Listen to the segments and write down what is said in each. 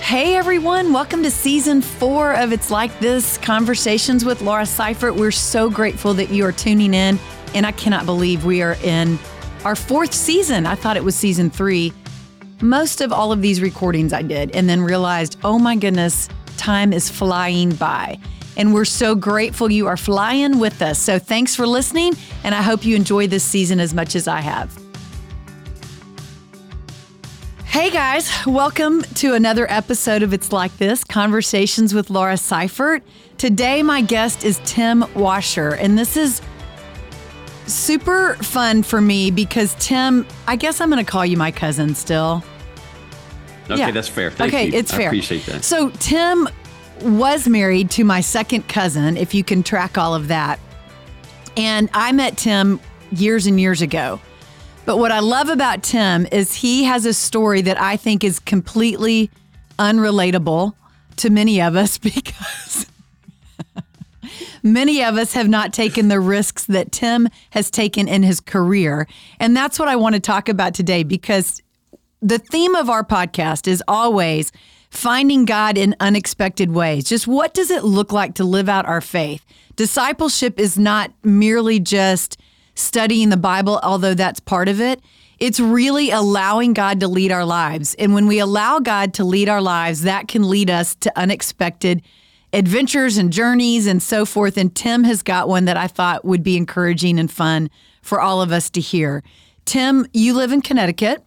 Hey everyone, welcome to season four of It's Like This Conversations with Laura Seifert. We're so grateful that you are tuning in, and I cannot believe we are in our fourth season. I thought it was season three. Most of all of these recordings I did, and then realized, oh my goodness, time is flying by. And we're so grateful you are flying with us. So thanks for listening, and I hope you enjoy this season as much as I have. Hey guys, welcome to another episode of It's Like This Conversations with Laura Seifert. Today, my guest is Tim Washer, and this is super fun for me because Tim, I guess I'm going to call you my cousin still. Okay, yeah. that's fair. Thank okay, you. it's fair. I appreciate that. So, Tim was married to my second cousin, if you can track all of that. And I met Tim years and years ago. But what I love about Tim is he has a story that I think is completely unrelatable to many of us because many of us have not taken the risks that Tim has taken in his career. And that's what I want to talk about today because the theme of our podcast is always finding God in unexpected ways. Just what does it look like to live out our faith? Discipleship is not merely just studying the Bible, although that's part of it. It's really allowing God to lead our lives. And when we allow God to lead our lives, that can lead us to unexpected adventures and journeys and so forth. And Tim has got one that I thought would be encouraging and fun for all of us to hear. Tim, you live in Connecticut.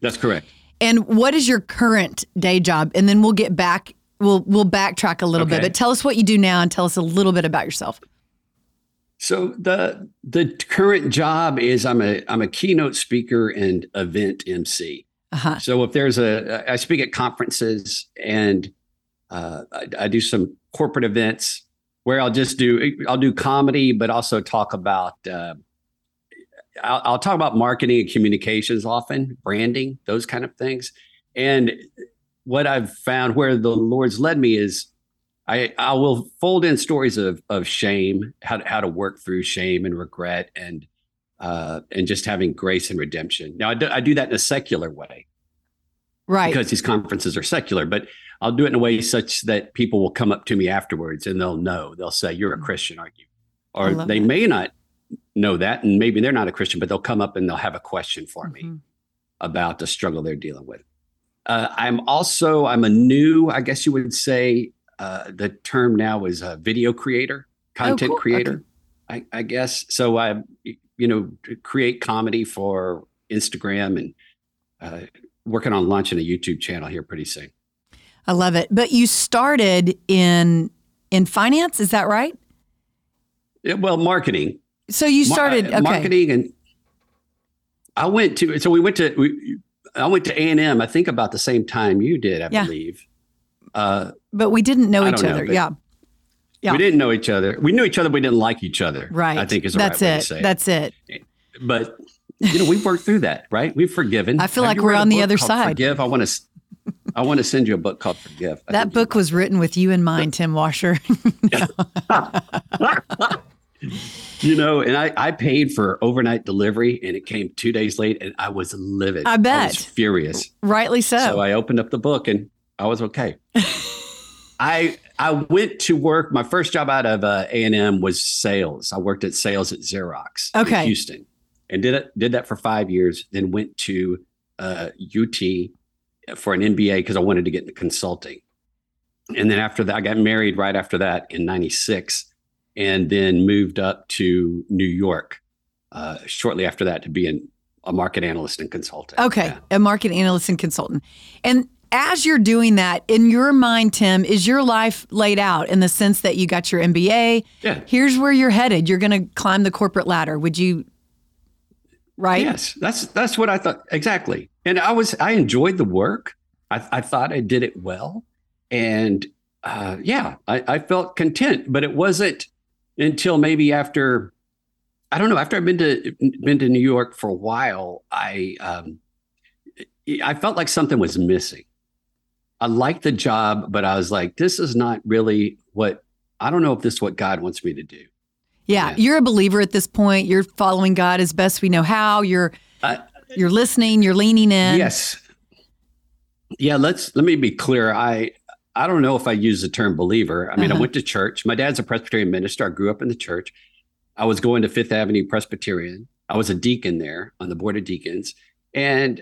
That's correct. And what is your current day job? And then we'll get back. We'll we'll backtrack a little okay. bit, but tell us what you do now and tell us a little bit about yourself. So the the current job is I'm a I'm a keynote speaker and event MC. Uh-huh. So if there's a I speak at conferences and uh, I, I, do some corporate events where I'll just do I'll do comedy, but also talk about uh, I'll, I'll talk about marketing and communications often, branding, those kind of things. And what I've found where the Lord's led me is I, I will fold in stories of of shame, how to, how to work through shame and regret, and uh, and just having grace and redemption. Now I do, I do that in a secular way, right? Because these conferences are secular, but I'll do it in a way such that people will come up to me afterwards and they'll know. They'll say, "You're a mm. Christian, aren't you?" Or they that. may not know that, and maybe they're not a Christian, but they'll come up and they'll have a question for mm-hmm. me about the struggle they're dealing with. Uh, I'm also I'm a new, I guess you would say, uh, the term now is a video creator, content oh, cool. creator, okay. I, I, guess. So I, you know, create comedy for Instagram and uh, working on launching a YouTube channel here pretty soon. I love it. But you started in in finance, is that right? Yeah, well, marketing. So you started uh, okay. marketing, and I went to. So we went to. We, I went to A and M. I think about the same time you did, I yeah. believe. Uh, but we didn't know each other. Yeah. Yeah. We didn't know each other. We knew each other. But We didn't like each other. Right. I think is That's right it. way to say That's it. it. But you know, we've worked through that, right? We've forgiven. I feel Have like we're on the other side. Forgive. I want to. I want to send you a book called Forgive. I that book was written with you in mind, Tim Washer. you know, and I, I paid for overnight delivery and it came two days late and I was livid. I bet. I was furious. Rightly so. So I opened up the book and I was okay. I I went to work. My first job out of uh, A and M was sales. I worked at sales at Xerox, okay, Houston, and did it did that for five years. Then went to uh, UT for an MBA because I wanted to get into consulting. And then after that, I got married right after that in '96, and then moved up to New York uh, shortly after that to be an, a market analyst and consultant. Okay, yeah. a market analyst and consultant, and as you're doing that, in your mind, Tim, is your life laid out in the sense that you got your MBA? Yeah. Here's where you're headed. You're going to climb the corporate ladder. Would you? Right. Yes, that's that's what I thought exactly. And I was I enjoyed the work. I, I thought I did it well, and uh, yeah, I, I felt content. But it wasn't until maybe after I don't know after I've been to been to New York for a while. I um, I felt like something was missing I liked the job, but I was like, this is not really what I don't know if this is what God wants me to do. Yeah, yeah. you're a believer at this point. You're following God as best we know how. You're I, you're listening, you're leaning in. Yes. Yeah, let's let me be clear. I I don't know if I use the term believer. I mean, uh-huh. I went to church. My dad's a Presbyterian minister. I grew up in the church. I was going to Fifth Avenue Presbyterian. I was a deacon there on the board of deacons. And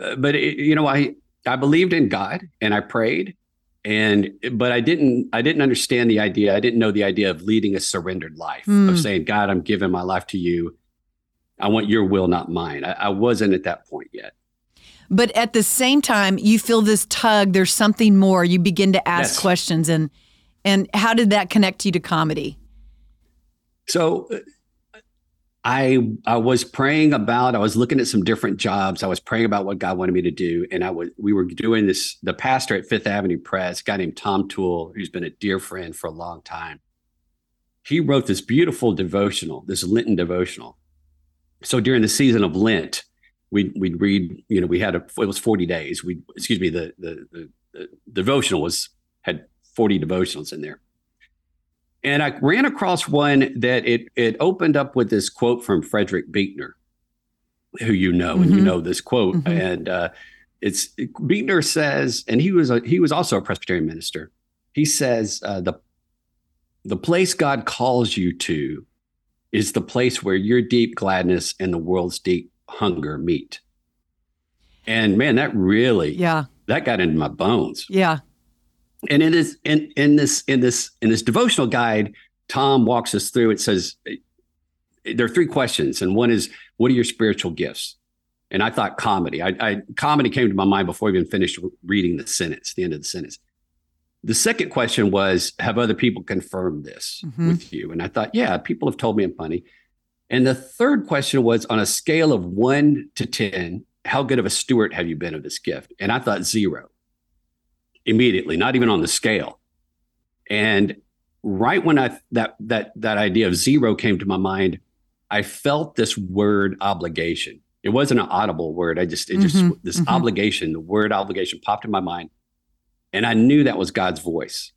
uh, but it, you know, I I believed in God and I prayed and but I didn't I didn't understand the idea. I didn't know the idea of leading a surrendered life mm. of hmm. saying, God, I'm giving my life to you. I want your will, not mine. I, I wasn't at that point yet. But at the same time, you feel this tug. There's something more. You begin to ask yes. questions, and and how did that connect you to comedy? So I I was praying about I was looking at some different jobs. I was praying about what God wanted me to do, and I was we were doing this. The pastor at Fifth Avenue Pres, a guy named Tom Tewell, who's been a dear friend for a long time. He wrote this beautiful devotional, this Lenten devotional. So during the season of Lent, we we'd read. You know, we had a it was forty days. We excuse me, the the, the, the devotional was had forty devotionals in there and I ran across one that it it opened up with this quote from Frederick Buechner, who you know, mm-hmm. and you mm-hmm. know this quote. Mm-hmm. And uh, it's Buechner says, and he was a, he was also a Presbyterian minister. He says uh, the the place God calls you to is the place where your deep gladness and the world's deep hunger meet. And man, that really yeah that got into my bones. Yeah and in this in, in this in this in this devotional guide tom walks us through it says there are three questions and one is what are your spiritual gifts? And i thought comedy. I, I comedy came to my mind before I even finished reading the sentence the end of the sentence. The second question was have other people confirmed this mm-hmm. with you? And i thought yeah people have told me i'm funny. And the third question was on a scale of one to ten how good of a steward have you been of this gift? And i thought zero immediately, not even on the scale. And right when I that that that idea of zero came to my mind, I felt this word obligation. It wasn't an audible word. I just it just mm-hmm, this mm-hmm. obligation, the word obligation popped in my mind. And I knew that was God's voice.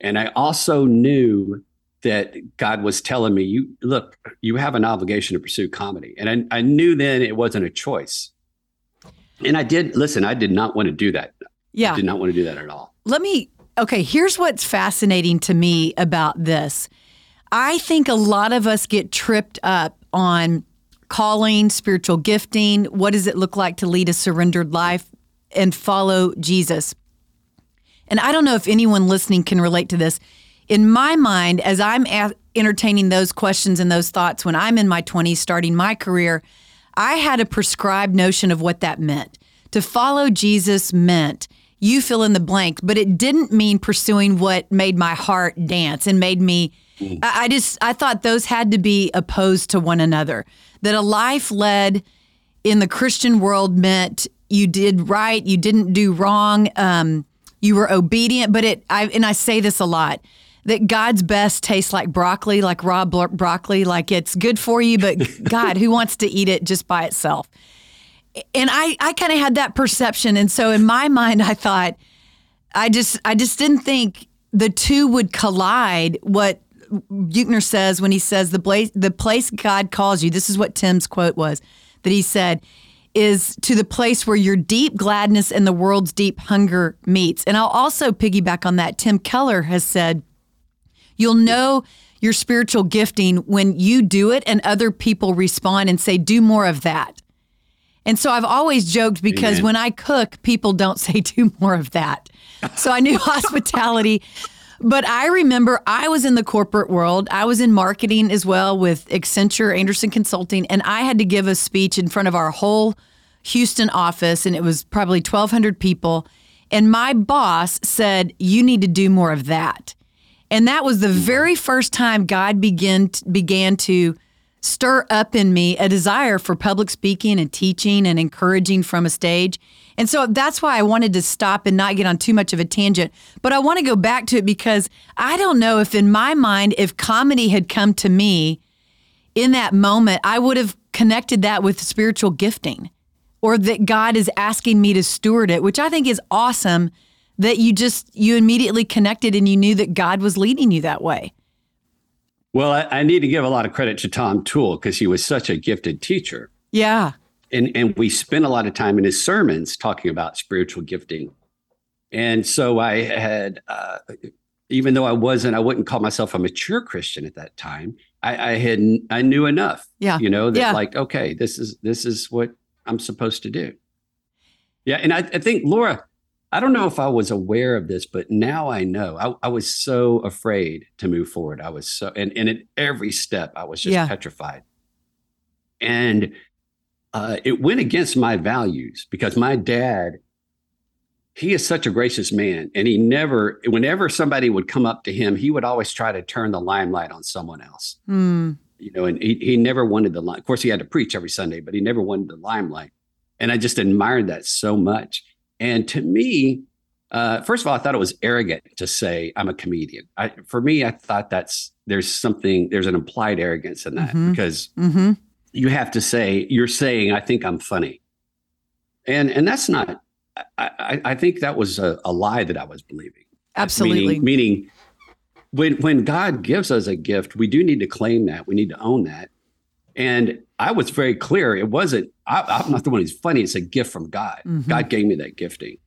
And I also knew that God was telling me, you look, you have an obligation to pursue comedy. And I, I knew then it wasn't a choice. And I did listen, I did not want to do that. Yeah. I did not want to do that at all. Let me, okay, here's what's fascinating to me about this. I think a lot of us get tripped up on calling, spiritual gifting. What does it look like to lead a surrendered life and follow Jesus? And I don't know if anyone listening can relate to this. In my mind, as I'm a- entertaining those questions and those thoughts when I'm in my 20s, starting my career, I had a prescribed notion of what that meant. To follow Jesus meant you fill in the blank, but it didn't mean pursuing what made my heart dance and made me. Mm. I, I just I thought those had to be opposed to one another. That a life led in the Christian world meant you did right, you didn't do wrong, um, you were obedient. But it, I and I say this a lot that God's best tastes like broccoli, like raw bro- broccoli, like it's good for you, but God, who wants to eat it just by itself? And I, I kind of had that perception. And so in my mind, I thought, I just, I just didn't think the two would collide. What Buechner says when he says the place, the place God calls you. This is what Tim's quote was that he said is to the place where your deep gladness and the world's deep hunger meets. And I'll also piggyback on that. Tim Keller has said, you'll know your spiritual gifting when you do it and other people respond and say, do more of that. And so I've always joked because Amen. when I cook, people don't say do more of that. So I knew hospitality. But I remember I was in the corporate world. I was in marketing as well with Accenture, Andersen Consulting, and I had to give a speech in front of our whole Houston office, and it was probably 1,200 people. And my boss said, You need to do more of that. And that was the hmm. very first time God began, began to stir up in me a desire for public speaking and teaching and encouraging from a stage. And so that's why I wanted to stop and not get on too much of a tangent. But I want to go back to it because I don't know if, in my mind, if comedy had come to me in that moment, I would have connected that with spiritual gifting or that God is asking me to steward it, which I think is awesome that you just, you immediately connected and you knew that God was leading you that way. Well, I, I, need to give a lot of credit to Tom Tewell because he was such a gifted teacher. Yeah. and and we spent a lot of time in his sermons talking about spiritual gifting. And so I had, uh, even though I wasn't, I wouldn't call myself a mature Christian at that time. I, I had, I knew enough. Yeah. You know that yeah. like, okay, this is this is what I'm supposed to do. Yeah, and I, I think Laura, I don't know if I was aware of this, but now I know. I, I, was so afraid to move forward. I was so, and, and at every step, I was just yeah. petrified. And uh, it went against my values because my dad, he is such a gracious man. And he never, whenever somebody would come up to him, he would always try to turn the limelight on someone else. Mm. You know, and he, he never wanted the line. Of course, he had to preach every Sunday, but he never wanted the limelight. And I just admired that so much. And to me, uh, first of all, I thought it was arrogant to say I'm a comedian. I, for me, I thought that's there's something there's an implied arrogance in that mm-hmm. because mm-hmm. you have to say you're saying i think i'm funny. And and that's not i i, think that was a, a, lie that i was believing. Absolutely. Meaning, meaning when when god gives us a gift we do need to claim that. We need to own that and i was very clear it wasn't I, am not the one who's funny it's a gift from god. Mm-hmm. god gave me that gifting.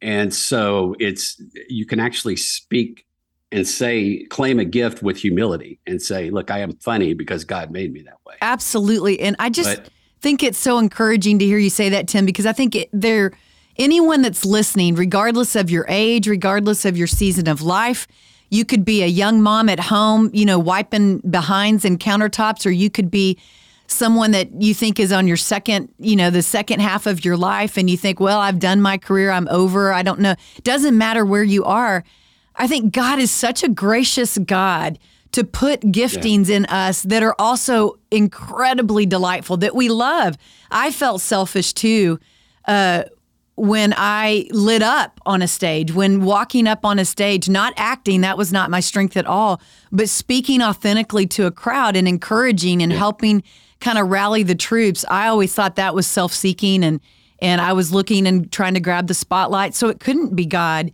And so it's you can actually speak and say claim a gift with humility and say look i am funny because god made me that way. Absolutely. And i just but, think it's so encouraging to hear you say that tim because i think it, there anyone that's listening regardless of your age regardless of your season of life you could be a young mom at home you know wiping behinds and countertops or you could be someone that you think is on your second, you know, the second half of your life and you think, well, I've done my career, I'm over, I don't know. Doesn't matter where you are. I think God is such a gracious God to put giftings yeah. in us that are also incredibly delightful that we love. I felt selfish too uh, when I lit up on a stage, when walking up on a stage, not acting, that was not my strength at all, but speaking authentically to a crowd and encouraging and yeah. helping kind of rally the troops. I always thought that was self seeking and and I was looking and trying to grab the spotlight. So it couldn't be God.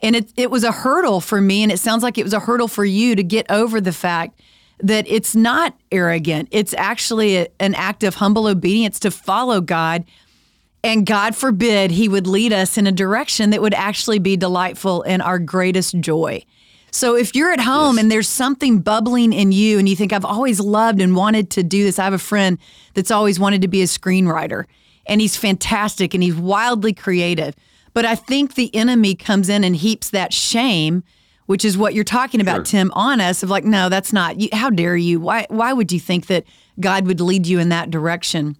And it, it was a hurdle for me, and it sounds like it was a hurdle for you to get over the fact that it's not arrogant. It's actually a, an act of humble obedience to follow God. And God forbid he would lead us in a direction that would actually be delightful and our greatest joy. So if you're at home yes. and there's something bubbling in you and you think, I've always loved and wanted to do this, I have a friend that's always wanted to be a screenwriter and he's fantastic and he's wildly creative. But I think the enemy comes in and heaps that shame, which is what you're talking about, sure. Tim, on us of like, no, that's not. You, how dare you? Why? Why would you think that God would lead you in that direction?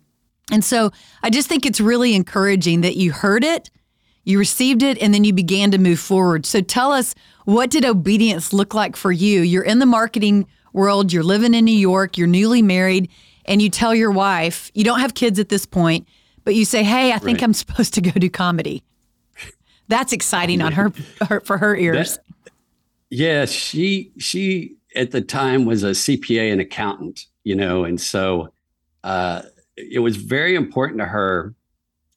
And so I just think it's really encouraging that you heard it, you received it, and then you began to move forward. So tell us, what did obedience look like for you? You're in the marketing world, you're living in New York, you're newly married, and you tell your wife, you don't have kids at this point, but you say, hey, I think right. I'm supposed to go do comedy. That's exciting on her, her for her ears. That, yeah, she she at the time was a CPA and accountant, you know, and so uh, it was very important to her.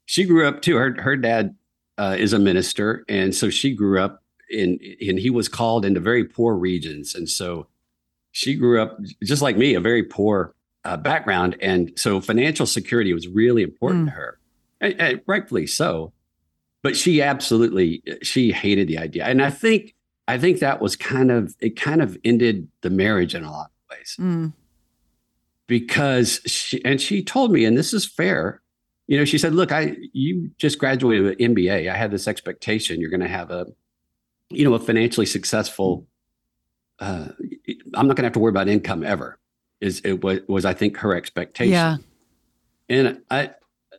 She grew up too. Her her dad uh, is a minister, and so she grew up in and he was called into very poor regions, and so she grew up just like me, a very poor uh, background, and so financial security was really important mm. to her, and, and rightfully so but she absolutely she hated the idea and i think i think that was kind of it kind of ended the marriage in a lot of ways mm. Because she and she told me and this is fair. You know she said look i you just graduated with mba i had this expectation you're going to have a you know a financially successful uh, i'm not going to have to worry about income ever is it was, was i think her expectation. Yeah. And i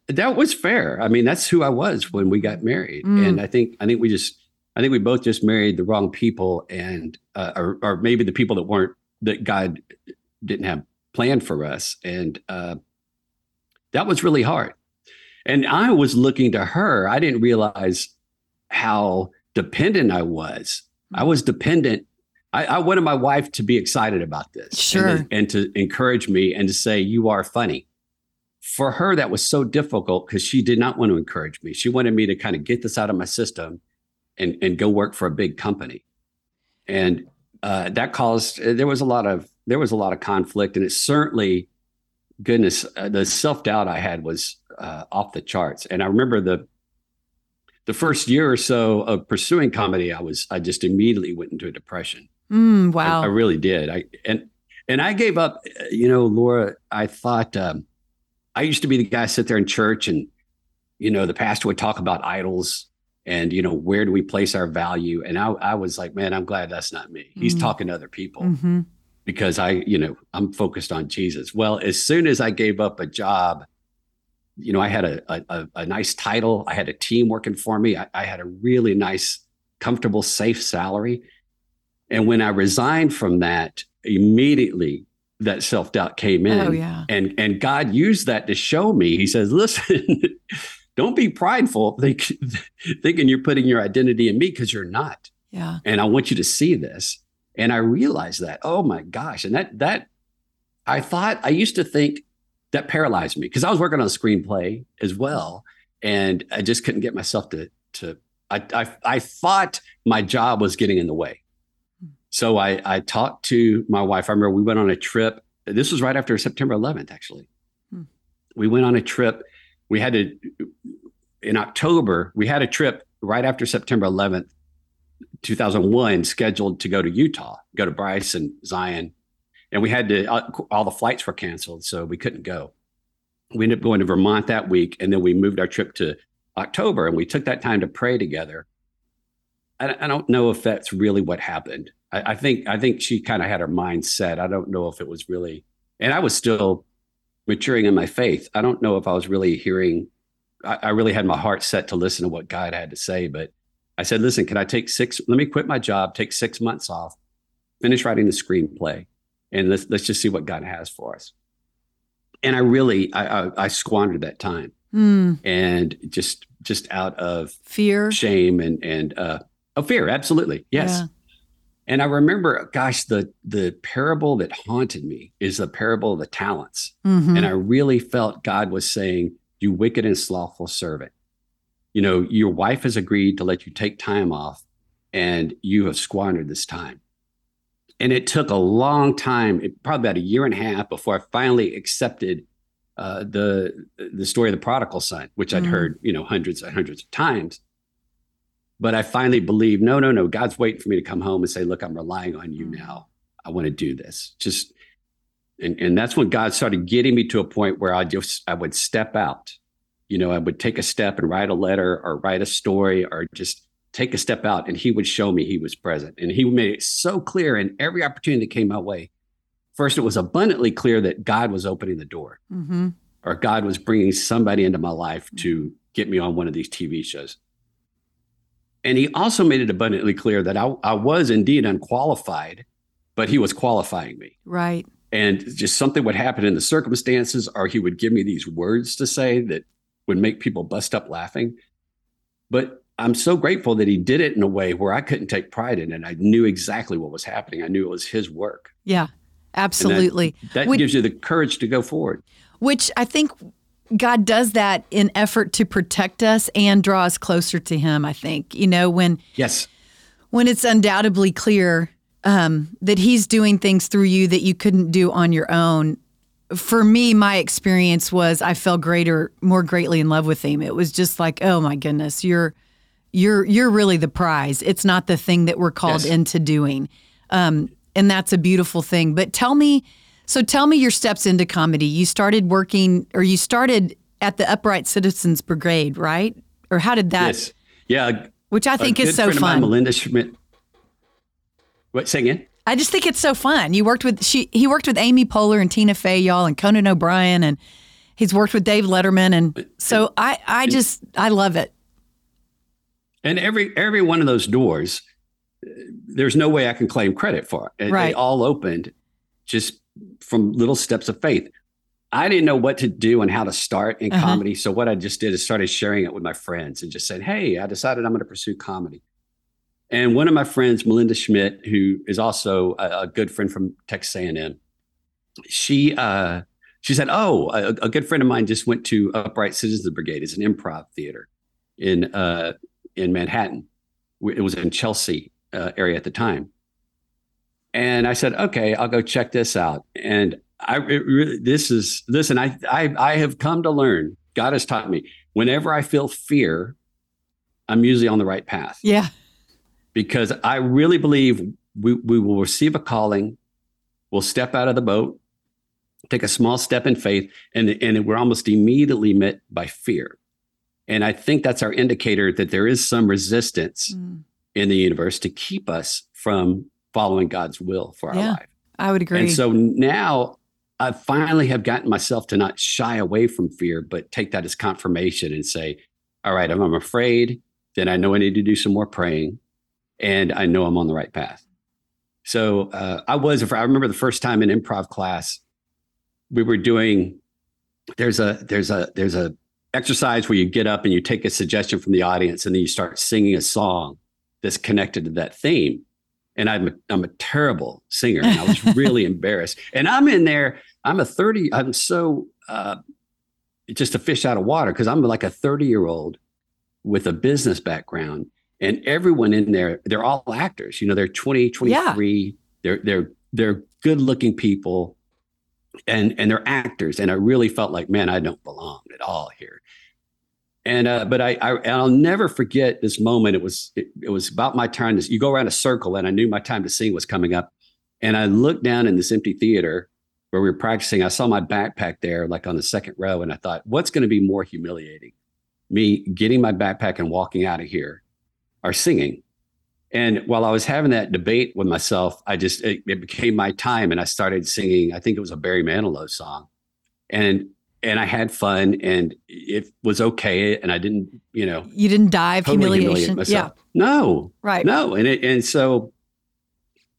that was fair. I mean, that's who I was when we got married, mm. and I think I think we just I think we both just married the wrong people, and uh, or or maybe the people that weren't that God didn't have planned for us, and uh, that was really hard. And I was looking to her. I didn't realize how dependent I was. I was dependent. I, I wanted my wife to be excited about this, sure, and to, and to encourage me and to say, "You are funny." for her, that was so difficult because she did not want to encourage me. She wanted me to kind of get this out of my system and, and go work for a big company. And uh, that caused there was a lot of there was a lot of conflict, and it certainly goodness, uh, the self doubt I had was uh, off the charts. And I remember the the first year or so of pursuing comedy, I was I just immediately went into a depression. Mm, wow, I, I, really did. I and and I gave up. You know, Laura, I thought um, I used to be the guy sit there in church and you know the pastor would talk about idols and you know where do we place our value and i, I was like man i'm glad that's not me he's mm talking to other people mm-hmm. Because i you know i'm focused on jesus well as soon as i gave up a job you know i had a, a, a nice title i had a team working for me I, I had a really nice comfortable safe salary and when i resigned from that immediately that self-doubt came oh, in oh, yeah. and and god used that to show me he says listen don't be prideful think, thinking you're putting your identity in me because you're not. Yeah. And I want you to see this. And I realized that, oh my gosh. And that, that, I thought, I used to think that paralyzed me because I was working on a screenplay as well. And I just couldn't get myself to, to, I, I, I thought my job was getting in the way. So I, I talked to my wife. I remember we went on a trip. This was right after September 11th, actually. Hmm. We went on a trip we had to in October, we had a trip right after September 11th, 2001, scheduled to go to Utah, go to Bryce and Zion. And we had to, uh, all the flights were canceled, so we couldn't go. We ended up going to Vermont that week, and then we moved our trip to October, and we took that time to pray together. I, I don't know if that's really what happened. I, I think I think she kind of had her mind set. I don't know if it was really, and I was still maturing in my faith. I don't know if I was really hearing, I, I, really had my heart set to listen to what God had to say. But I said, listen, can I take six, let me quit my job, take six months off, finish writing the screenplay, and let's, let's just see what God has for us. And I really, I, I, I squandered that time. Mm. And just, just out of fear, shame, and, and, uh, oh, fear. Absolutely. Yes. Yeah. And I remember, gosh, the the parable that haunted me is the parable of the talents. Mm-hmm. And I really felt God was saying, You wicked and slothful servant. You know, your wife has agreed to let you take time off, and you have squandered this time. And it took a long time, probably about a year and a half, before I finally accepted uh, the the story of the prodigal son, which I'd mm-hmm. heard, you know, hundreds and hundreds of times. But I finally believed, no, no, no, God's waiting for me to come home and say, look, I'm relying on you mm. now. I want to do this. Just and and that's when God started getting me to a point where I just I would step out. You know, I would take a step and write a letter or write a story or just take a step out and he would show me he was present. And he made it so clear in every opportunity that came my way. First, it was abundantly clear that God was opening the door mm-hmm. or God was bringing somebody into my life to get me on one of these TV shows. And he also made it abundantly clear that I, I was indeed unqualified, but he was qualifying me. Right. And just something would happen in the circumstances, or he would give me these words to say that would make people bust up laughing. But I'm so grateful that he did it in a way where I couldn't take pride in it. I knew exactly what was happening. I knew it was his work. Yeah, absolutely. And that, that gives you the courage to go forward. Which I think God does that in effort to protect us and draw us closer to Him. I think you know when yes, when it's undoubtedly clear um, that He's doing things through you that you couldn't do on your own. For me, my experience was I fell greater, more greatly in love with Him. It was just like, oh my goodness, you're you're you're really the prize. It's not the thing that we're called yes. into doing, um, and that's a beautiful thing. But tell me so tell me your steps into comedy. You started working, or you started at the Upright Citizens Brigade, right? Or how did that? Yes. Yeah. Which I think is so fun. Mine, Melinda Schmidt. What? Say again. I just think it's so fun. You worked with she. He worked with Amy Poehler and Tina Fey, y'all, and Conan O'Brien, and he's worked with Dave Letterman, and so I, I just, I love it. And every every one of those doors, there's no way I can claim credit for it. Right. They all opened just from little steps of faith. I didn't know what to do and how to start in uh-huh. comedy. So what I just did is started sharing it with my friends and just said, "Hey, I decided I'm going to pursue comedy." And one of my friends, Melinda Schmidt, who is also a, a good friend from Texas A&M, she uh, she said, "Oh, a, a, good friend of mine just went to Upright Citizens Brigade. It's an improv theater in uh, in Manhattan. It was in Chelsea uh, area at the time." And I said, okay, I'll go check this out. And I really, this is listen. I, I I have come to learn. God has taught me. Whenever I feel fear, I'm usually on the right path. Yeah. Because I really believe we we will receive a calling. We'll step out of the boat, take a small step in faith, and and we're almost immediately met by fear. And I think that's our indicator that there is some resistance mm. in the universe to keep us from following God's will for our yeah, life. I would agree. And so now I finally have gotten myself to not shy away from fear, but take that as confirmation and say, all right, if I'm afraid, then I know I need to do some more praying and I know I'm on the right path. So uh, I was, I remember the first time in improv class, we were doing, there's a, there's a, there's a exercise where you get up and you take a suggestion from the audience and then you start singing a song that's connected to that theme and I'm a, I'm a terrible singer and I was really embarrassed. And I'm in there, I'm a 30, I'm so uh, just a fish out of water because I'm like a 30 year old with a business background and everyone in there, they're all actors, you know, they're 20, 23, yeah. they're, they're, they're good looking people and, and they're actors. And I really felt like, man, I don't belong at all here and uh, but I, I will never forget this moment. It was it, it was about my time. To, you go around a circle, and I knew my time to sing was coming up. And I looked down in this empty theater where we were practicing. I saw my backpack there, like on the second row, and I thought, what's going to be more humiliating, me getting my backpack and walking out of here, or singing? And while I was having that debate with myself, I just it, it became my time, and I started singing. I think it was a Barry Manilow song, and and I had fun and it was okay. And I didn't, you know, you didn't die of totally humiliation. Yeah. No. Right. No. And it, and so,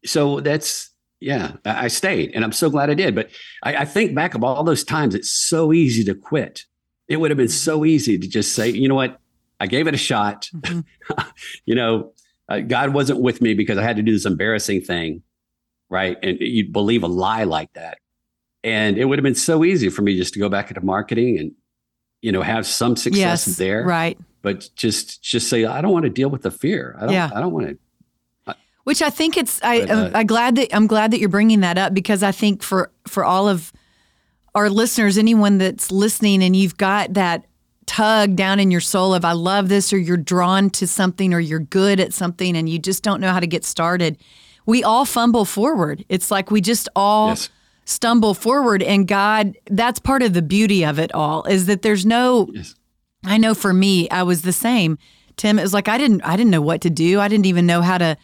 so that's, yeah, I stayed and I'm so glad I did. But I, I think back of all those times, it's so easy to quit. It would have been so easy to just say, you know what? I gave it a shot. Mm-hmm. you know, uh, God wasn't with me because I had to do this embarrassing thing. Right. And you believe a lie like that and it would have been so easy for me just to go back into marketing and you know have some success yes, there right but just just say i don't want to deal with the fear i don't yeah. i don't want to which I think it's I uh, I'm glad that I'm glad that you're bringing that up because I think for for all of our listeners anyone that's listening and you've got that tug down in your soul of I love this or you're drawn to something or you're good at something and you just don't know how to get started. We all fumble forward. It's like we just all yes. stumble forward and God that's part of the beauty of it all is that there's no yes. I know for me I was the same. Tim it was like I didn't I didn't know what to do. I didn't even know how to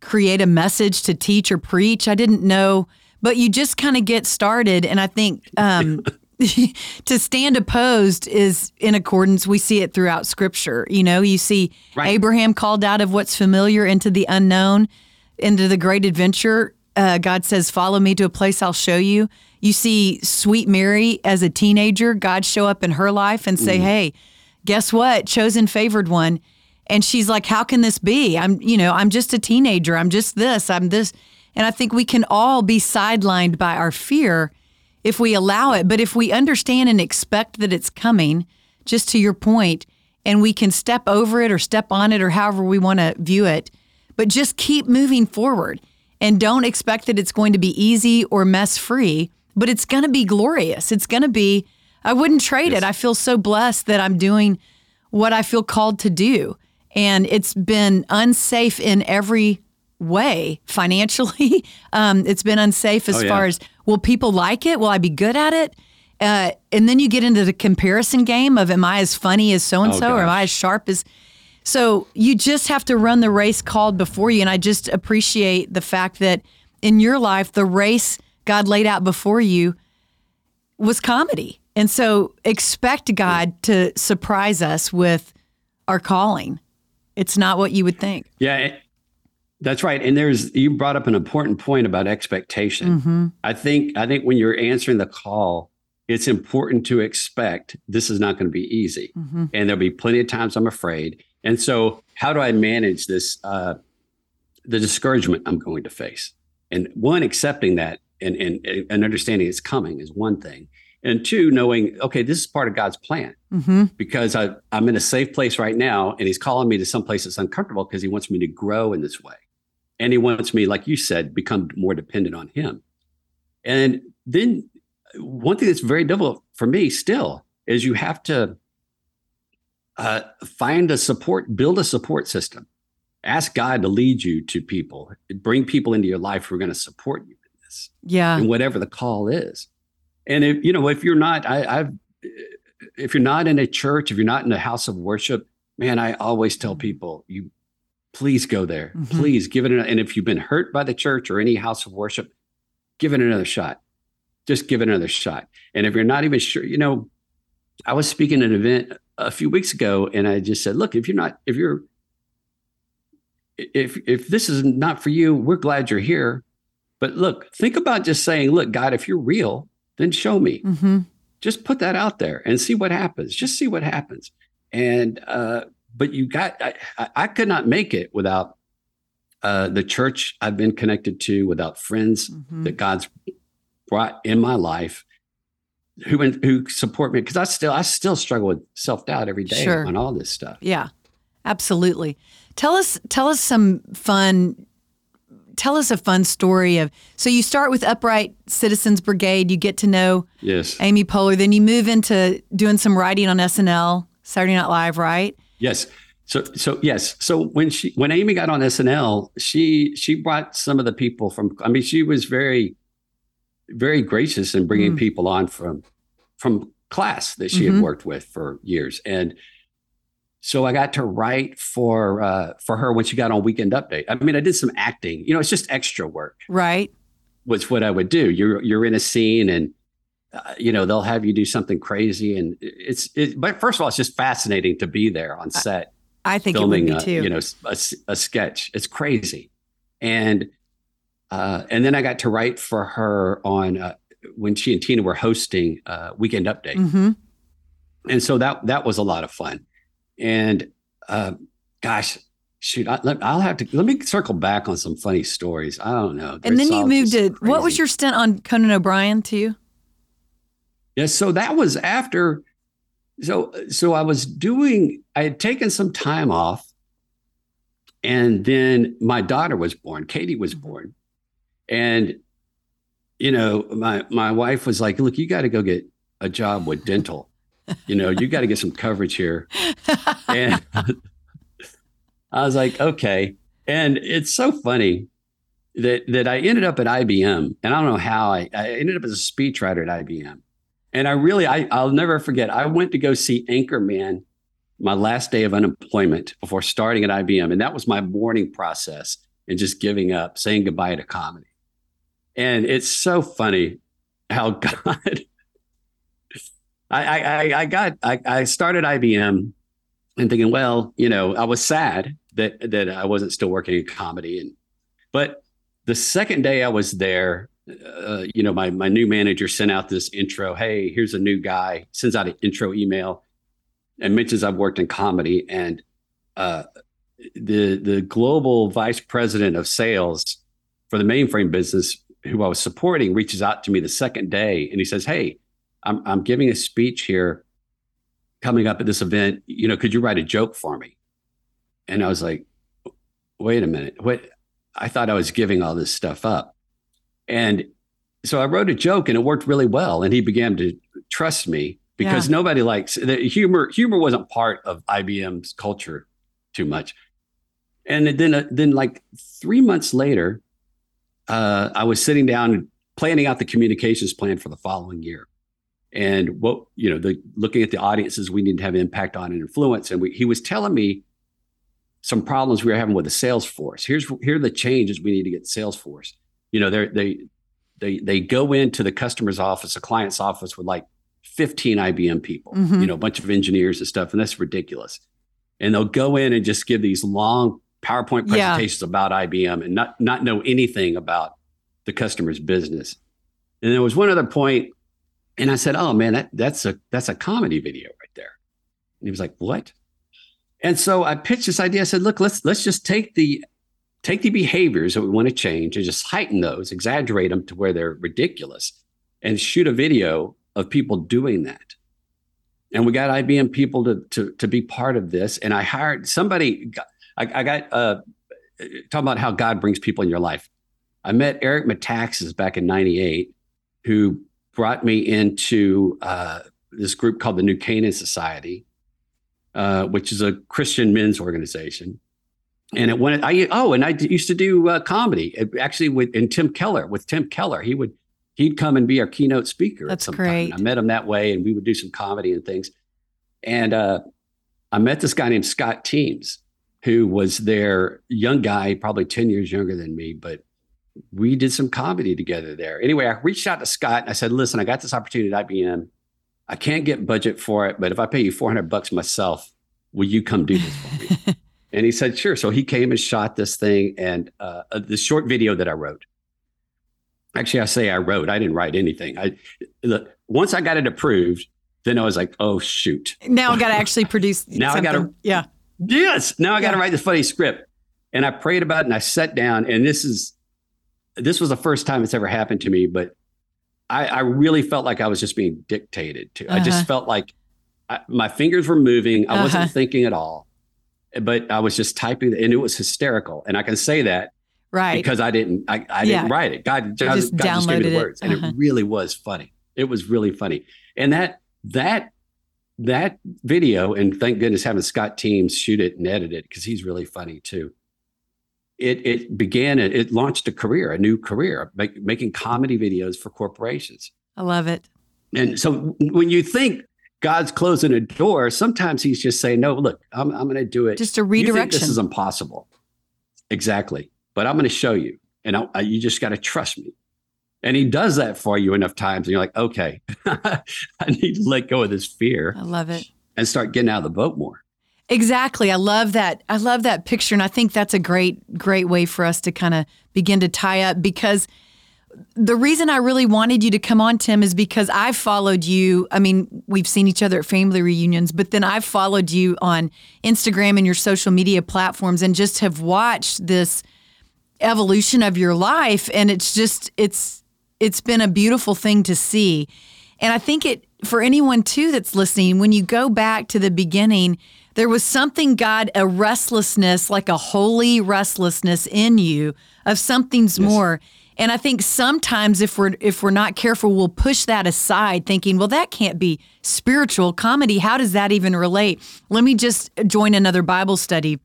create a message to teach or preach. I didn't know but you just kind of get started and I think um to stand opposed is in accordance we see it throughout scripture you know you see right. Abraham called out of what's familiar into the unknown into the great adventure uh, God says, Follow me to a place I'll show you. You see sweet Mary as a teenager, God show up in her life and say, mm. Hey, guess what? Chosen favored one. And she's like, How can this be? I'm, you know, I'm just a teenager. I'm just this. I'm this. And I think we can all be sidelined by our fear if we allow it. But if we understand and expect that it's coming, just to your point, and we can step over it or step on it or however we want to view it, but just keep moving forward and don't expect that it's going to be easy or mess free, but it's going to be glorious. It's going to be, I wouldn't trade yes. it. I feel so blessed that I'm doing what I feel called to do. And it's been unsafe in every way financially. Um, it's been unsafe as oh, yeah. far as will people like it? Will I be good at it? Uh, and then you get into the comparison game of am I as funny as so and so, or am I as sharp as so you just have to run the race called before you. And I just appreciate the fact that in your life, the race God laid out before you was comedy. And so expect God to surprise us with our calling. It's not what you would think. Yeah, that's right. And there's you brought up an important point about expectation. Mm-hmm. I think I think when you're answering the call, it's important to expect this is not going to be easy. Mm-hmm. And there'll be plenty of times I'm afraid. And so, how do I manage this, uh, the discouragement I'm going to face? And one, accepting that and, and, and understanding it's coming is one thing. And two, knowing, okay, this is part of God's plan mm-hmm. because I, I'm in a safe place right now and he's calling me to some place that's uncomfortable because he wants me to grow in this way. And he wants me, like you said, become more dependent on him. And then one thing that's very difficult for me still is you have to uh, find a support, build a support system. Ask God to lead you to people, bring people into your life who are going to support you in this. Yeah. And whatever the call is. And if, you know, if you're not, I, I've, if you're not in a church, if you're not in a house of worship, man, I always tell mm-hmm. people, you please go there. Mm-hmm. Please give it. An, and if you've been hurt by the church or any house of worship, give it another shot. Just give it another shot. And if you're not even sure, you know, I was speaking at an event a few weeks ago, and I just said, look, if you're not, if you're, if if this is not for you, we're glad you're here. But look, think about just saying, look, God, if you're real, then show me. Mm-hmm. Just put that out there and see what happens. Just see what happens. And uh, but you got, I, I could not make it without uh, the church I've been connected to, without friends mm-hmm. that God's brought in my life who who support me because I still I still struggle with self doubt every day sure. on all this stuff. Yeah, absolutely. Tell us tell us some fun. Tell us a fun story of. So you start with Upright Citizens Brigade. You get to know yes Amy Poehler. Then you move into doing some writing on SNL, Saturday Night Live, right? Yes. So so yes. So when she when Amy got on SNL, she she brought some of the people from. I mean, she was very very gracious in bringing mm. people on from from class that she mm-hmm. had worked with for years and so I got to write for uh, for her when she got on Weekend Update. I mean, I did some acting. You know, it's just extra work. Right. Was what I would do. You're you're in a scene, and uh, you know they'll have you do something crazy, and it's. It, but first of all, it's just fascinating to be there on set. I, I think filming, it would be too. A, you know, a, a sketch. It's crazy, and uh, and then I got to write for her on uh, when she and Tina were hosting uh, Weekend Update, mm-hmm. and so that that was a lot of fun. And uh, gosh, shoot, I, will have to let me circle back on some funny stories. I don't know. And then you moved to crazy. what was your stint on Conan O'Brien too? Yes, so that was after. So so I was doing. I had taken some time off, and then my daughter was born. Katie was mm-hmm. born, and you know, my my wife was like, "Look, you got to go get a job with dental. You know, you got to get some coverage here." And I was like, "Okay." And it's so funny that that I ended up at IBM, and I don't know how I, I ended up as a speechwriter at IBM. And I really, I, I'll never forget. I went to go see Anchorman my last day of unemployment before starting at IBM, and that was my mourning process and just giving up, saying goodbye to comedy. And it's so funny how God. I, I, I got I, I started IBM and thinking, well, you know, I was sad that that I wasn't still working in comedy, and but the second day I was there, uh, you know, my my new manager sent out this intro. Hey, here's a new guy. Sends out an intro email and mentions I've worked in comedy. And uh, the the global vice president of sales for the mainframe business who I was supporting reaches out to me the second day and he says, Hey, I'm, I'm giving a speech here coming up at this event. You know, could you write a joke for me? And I was like, wait a minute. What? I thought I was giving all this stuff up. And so I wrote a joke and it worked really well. And he began to trust me because yeah. nobody likes the humor. Humor wasn't part of IBM's culture too much. And then, uh, then like three months later, uh, I was sitting down planning out the communications plan for the following year. And what, you know, the looking at the audiences we need to have impact on and influence. And we, he was telling me some problems we were having with the sales force. Here's here are the changes we need to get sales force. You know, they they they they go into the customer's office, a client's office with like 15 IBM people, mm-hmm. you know, a bunch of engineers and stuff, and that's ridiculous. And they'll go in and just give these long PowerPoint presentations yeah. about IBM and not not know anything about the customer's business. And there was one other point, and I said, "Oh man, that that's a that's a comedy video right there." And he was like, "What?" And so I pitched this idea. I said, "Look, let's let's just take the take the behaviors that we want to change and just heighten those, exaggerate them to where they're ridiculous, and shoot a video of people doing that." And we got IBM people to to to be part of this. And I hired somebody. I, I got uh, talking about how God brings people in your life. I met Eric Metaxas back in '98, who brought me into uh, this group called the New Canaan Society, uh, which is a Christian men's organization. And it went. I oh, and I used to do uh, comedy actually with and Tim Keller with Tim Keller. He would he'd come and be our keynote speaker. That's great. I met him that way, and we would do some comedy and things. And uh, I met this guy named Scott Teems, who was their young guy, probably ten years younger than me, but we did some comedy together there. Anyway, I reached out to Scott and I said, "Listen, I got this opportunity at IBM. I can't get budget for it, but if I pay you 400 bucks myself, will you come do this for me? and he said, sure. So he came and shot this thing and uh, uh, this short video that I wrote. Actually, I say I wrote, I didn't write anything. I look, once I got it approved, then I was like, oh, shoot. Now I got to actually produce. now something. I got to, yeah. Yes. Now I got to yeah. write the funny script. And I prayed about it and I sat down and this is, this was the first time it's ever happened to me, but I, I really felt like I was just being dictated to. Uh-huh. I just uh-huh. felt like I, my fingers were moving. I uh-huh. wasn't thinking at all, but I was just typing, and it was hysterical. And I can say that right because I didn't, I, I yeah. didn't write it. God, God just, God just gave me the words, uh-huh. and it uh-huh. really was funny. It was really funny, and that that that video, and thank goodness having Scott Teems shoot it and edit it because he's really funny too it it began it, it launched a career, a new career, make, making comedy videos for corporations. I love it. And so when you think God's closing a door, sometimes He's just saying, "No, look, I'm I'm going to do it." Just a redirection. this is impossible. Exactly, but I'm going to show you, and I, I, you just got to trust me. And He does that for you enough times, and you're like, "Okay, I need to let go of this fear." I love it. And start getting out of the boat more. Exactly. I love that. I love that picture. And I think that's a great, great way for us to kind of begin to tie up because the reason I really wanted you to come on, Tim, is because I've followed you. I mean, we've seen each other at family reunions, but then I've followed you on Instagram and your social media platforms and just have watched this evolution of your life. And it's just, it's, it's been a beautiful thing to see. And I think it, for anyone too that's listening, when you go back to the beginning, there was something, God, a restlessness, like a holy restlessness in you of something's yes. more. And I think sometimes if we're if we're not careful, we'll push that aside, thinking, well, that can't be spiritual comedy. How does that even relate? Let me just join another Bible study.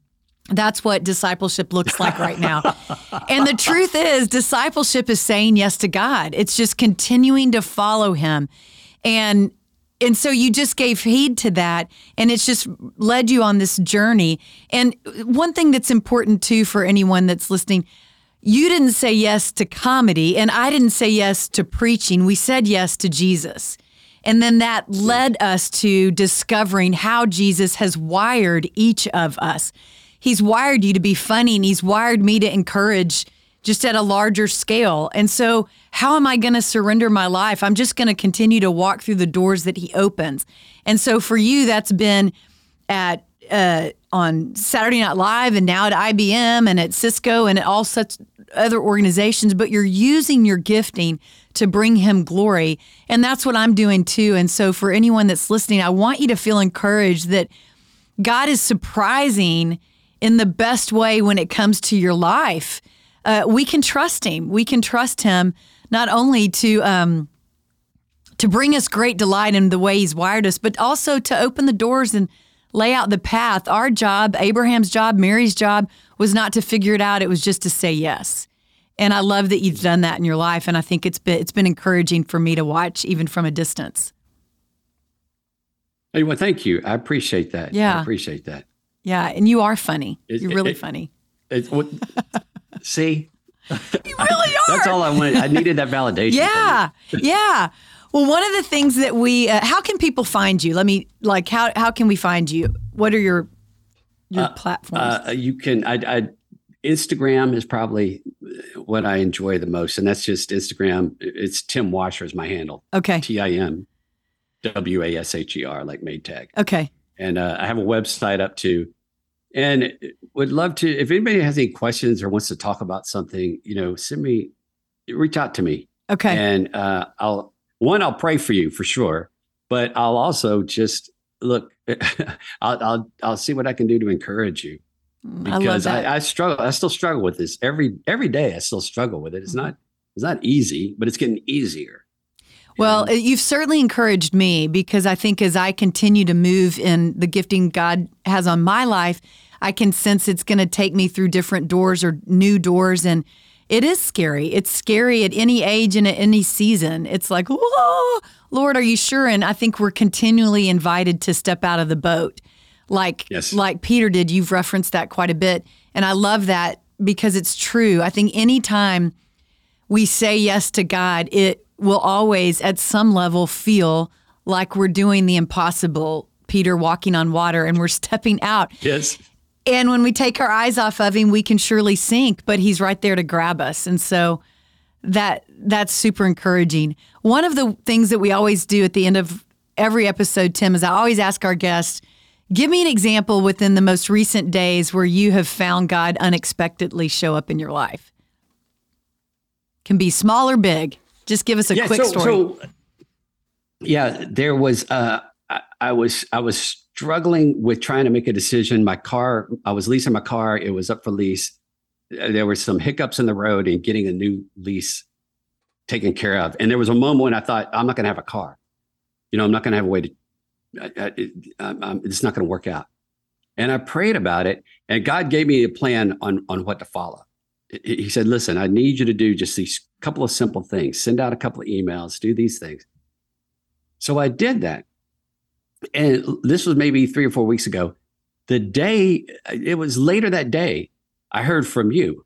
That's what discipleship looks like right now. and the truth is, discipleship is saying yes to God. It's just continuing to follow Him. And and so you just gave heed to that and it's just led you on this journey and one thing that's important too for anyone that's listening you didn't say yes to comedy and i didn't say yes to preaching we said yes to jesus and then that led us to discovering how jesus has wired each of us he's wired you to be funny and he's wired me to encourage just at a larger scale. And so, how am I going to surrender my life? I'm just going to continue to walk through the doors that He opens. And so, for you, that's been at uh, on Saturday Night Live and now at IBM and at Cisco and at all such other organizations. But you're using your gifting to bring Him glory, and that's what I'm doing too. And so, for anyone that's listening, I want you to feel encouraged that God is surprising in the best way when it comes to your life uh, we can trust him. We can trust him not only to um, to bring us great delight in the way he's wired us, but also to open the doors and lay out the path. Our job, Abraham's job, Mary's job, was not to figure it out. It was just to say yes. And I love that you've done that in your life, and I think it's been it's been encouraging for me to watch even from a distance. Hey, well, thank you. I appreciate that. Yeah, I appreciate that. Yeah, and you are funny. It, You're really it, funny. It, See? You really are. That's all I wanted. I needed that validation. Yeah. yeah. Well, one of the things that we, uh, how can people find you? Let me, like, how, how can we find you? What are your, your uh, platforms? Uh, you can, I, I, Instagram is probably what I enjoy the most. And that's just Instagram. It's Tim Washer is my handle. Okay. T I M W A S H E R, like made Maytag. Okay. And uh, I have a website up too and would love to if anybody has any questions or wants to talk about something you know send me reach out to me okay and uh, i'll one i'll pray for you for sure but i'll also just look I'll, I'll i'll see what i can do to encourage you mm, because I, I, I, struggle i still struggle with this every every day i still struggle with it it's mm-hmm. not it's not easy but it's getting easier Well, you've certainly encouraged me because I think as I continue to move in the gifting God has on my life, I can sense it's going to take me through different doors or new doors. And it is scary. It's scary at any age and at any season. It's like, whoa, Lord, are you sure? And I think we're continually invited to step out of the boat. Like, yes. like Peter did. You've referenced that quite a bit. And I love that because it's true. I think anytime we say yes to God, it will always, at some level, feel like we're doing the impossible. Peter walking on water and we're stepping out. Yes. And when we take our eyes off of him, we can surely sink, but he's right there to grab us. And so that that's super encouraging. One of the things that we always do at the end of every episode, Tim, is I always ask our guests, give me an example within the most recent days where you have found God unexpectedly show up in your life. Can be small or big. Just give us a yeah, quick so, story. So, yeah, there was. Uh, I, I was. I was struggling with trying to make a decision. My car. I was leasing my car. It was up for lease. There were some hiccups in the road and getting a new lease taken care of. And there was a moment when I thought, I'm not going to have a car. You know, I'm not going to have a way to. I, I, I, it's not going to work out. And I prayed about it, and God gave me a plan on on what to follow. He said, "Listen, I need you to do just these couple of simple things. Send out a couple of emails. Do these things." So I did that, and this was maybe three or four weeks ago. The day it was later that day, I heard from you.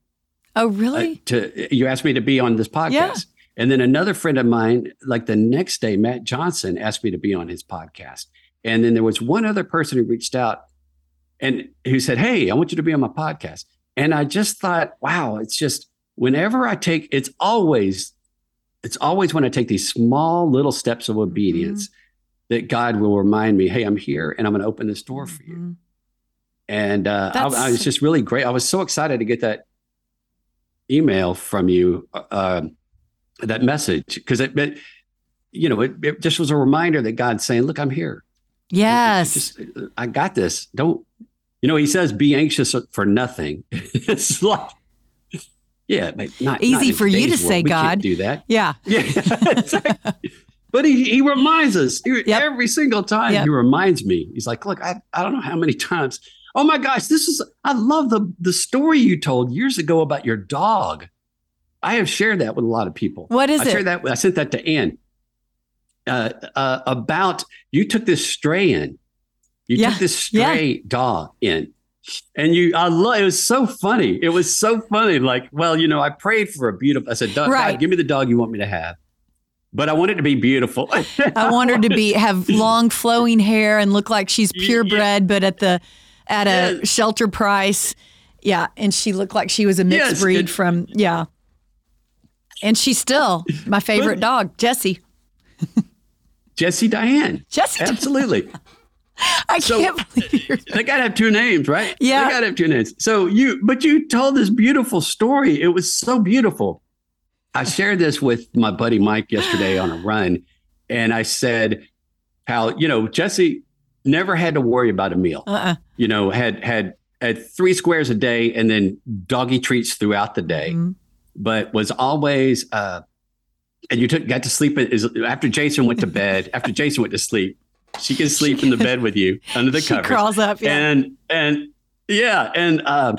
Oh, really? Uh, to you asked me to be on this podcast. Yeah. And then another friend of mine, like the next day, Matt Johnson asked me to be on his podcast. And then there was one other person who reached out and who said, Hey, I want you to be on my podcast. And I just thought, wow, it's just whenever I take, it's always, it's always when I take these small little steps of obedience mm-hmm. That God will remind me, Hey, I'm here and I'm going to open this door for you. Mm-hmm. And uh, I, I, was just really great. I was so excited to get that email from you, uh, that message, because it, it, you know, it, it just was a reminder that God's saying, "Look, I'm here. Yes, just, I got this. Don't, you know?" He says, "Be anxious for nothing." it's like, yeah, not easy not for you to say, we God. do that. Yeah, yeah. But he, he reminds us he, yep. every single time. Yep. He reminds me. He's like, "Look, I, I don't know how many times Oh my gosh, this is I love the the story you told years ago about your dog. I have shared that with a lot of people. What is I it? That. I sent that to Ann. Uh, uh, about you took this stray in. You yeah. took this stray yeah. dog in, and you. I love. It was so funny. It was so funny. Like, well, you know, I prayed for a beautiful. I said, God, right. give me the dog you want me to have but I want it to be beautiful. I want her to be have long flowing hair and look like she's purebred, yeah. but at the at a yes. shelter price. Yeah, and she looked like she was a mixed yes, breed from yeah. And she's still my favorite but, dog, Jesse. Jesse Diane. Jesse Absolutely. I so, can't believe you're they gotta have two names, right? Yeah. They gotta have two names. So you but you told this beautiful story. It was so beautiful. I shared this with my buddy Mike yesterday on a run, and I said, "How you know, Jesse never had to worry about a meal. Uh-uh. You know, had had had three squares a day and then doggy treats throughout the day, mm-hmm. but was always uh, and you took got to sleep is after Jason went to bed. after Jason went to sleep, she can sleep in the bed with you under the cover. She crawls up, yeah. and and yeah, and uh,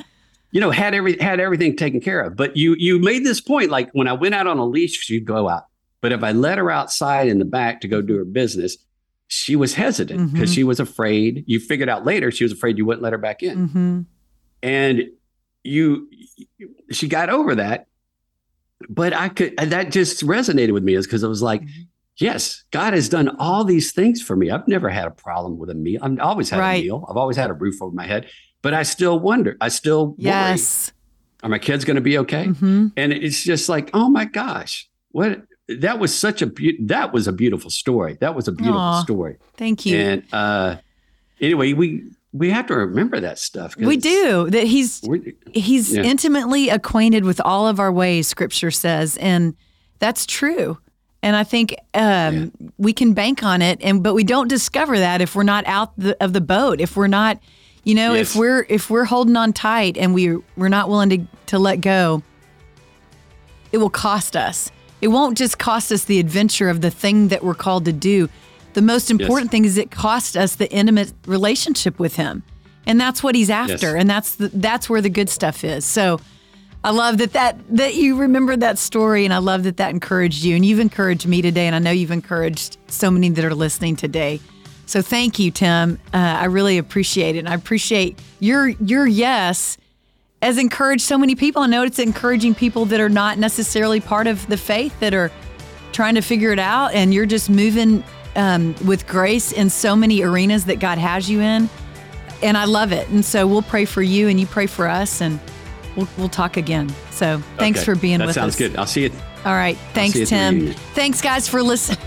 you know had every had everything taken care of. But you you made this point like when I went out on a leash, she'd go out. But if I let her outside in the back to go do her business, she was hesitant because mm-hmm. she was afraid. You figured out later she was afraid you wouldn't let her back in. Mm-hmm. And you, she got over that. But I could, that just resonated with me is because I was like, mm-hmm. yes, God has done all these things for me. I've never had a problem with a meal. I've always had right. a meal. I've always had a roof over my head, but I still wonder. I still yes. Worry, are my kids going to be okay? Mm-hmm. And it's just like, oh my gosh, what that was such a be- that was a beautiful story. That was a beautiful Aww, story. Thank you. And uh, anyway, we we have to remember that stuff. We do that. He's he's yeah. intimately acquainted with all of our ways. Scripture says, and that's true. And I think um, yeah. we can bank on it, and but we don't discover that if we're not out the, of the boat. If we're not, you know, yes. if we're if we're holding on tight and we we're not willing to to let go, it will cost us it won't just cost us the adventure of the thing that we're called to do. The most important yes. thing is it cost us the intimate relationship with Him, and that's what He's after, yes. and that's the, that's where the good stuff is. So. I love that that that you remembered that story, and I love that that encouraged you, and you've encouraged me today, and I know you've encouraged so many that are listening today. So thank you, Tim. Uh, I really appreciate it, and I appreciate your your yes has encouraged so many people. I know it's encouraging people that are not necessarily part of the faith that are trying to figure it out, and you're just moving um, with grace in so many arenas that God has you in. And I love it. And so we'll pray for you, and you pray for us, and we'll, we'll talk again. So thanks okay. for being that with us. That sounds good. I'll see you. All right. Thanks, Tim. Thanks, guys, for listening.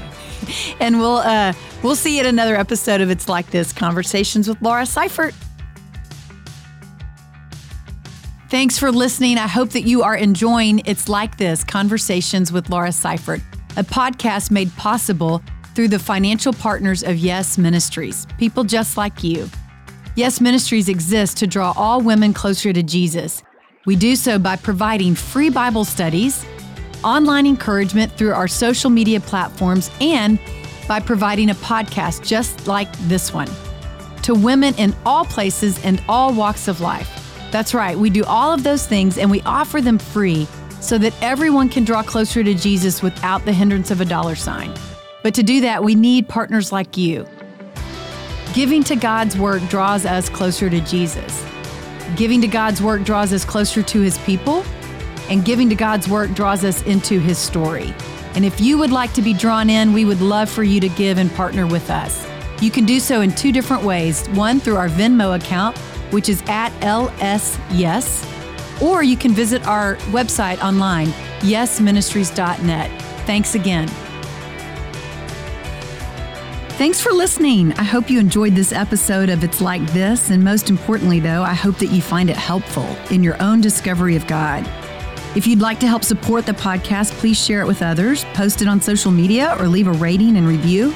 and we'll uh, we'll see you at another episode of It's Like This Conversations with Laura Seifert. Thanks for listening. I hope that you are enjoying It's Like This Conversations with Laura Seifert, a podcast made possible through the financial partners of Yes Ministries, people just like you. Yes Ministries exists to draw all women closer to Jesus. We do so by providing free Bible studies, online encouragement through our social media platforms, and by providing a podcast just like this one to women in all places and all walks of life. That's right, we do all of those things and we offer them free so that everyone can draw closer to Jesus without the hindrance of a dollar sign. But to do that, we need partners like you. Giving to God's work draws us closer to Jesus. Giving to God's work draws us closer to his people, and giving to God's work draws us into his story. And if you would like to be drawn in, we would love for you to give and partner with us. You can do so in two different ways one through our Venmo account which is at LSYes, or you can visit our website online, yesministries.net. Thanks again. Thanks for listening. I hope you enjoyed this episode of It's Like This. And most importantly, though, I hope that you find it helpful in your own discovery of God. If you'd like to help support the podcast, please share it with others, post it on social media, or leave a rating and review.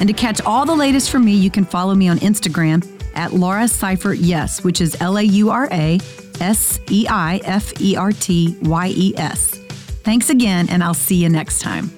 And to catch all the latest from me, you can follow me on Instagram at Laura Seifert Yes, which is L A U R A S E I F E R T Y E S. Thanks again, and I'll see you next time.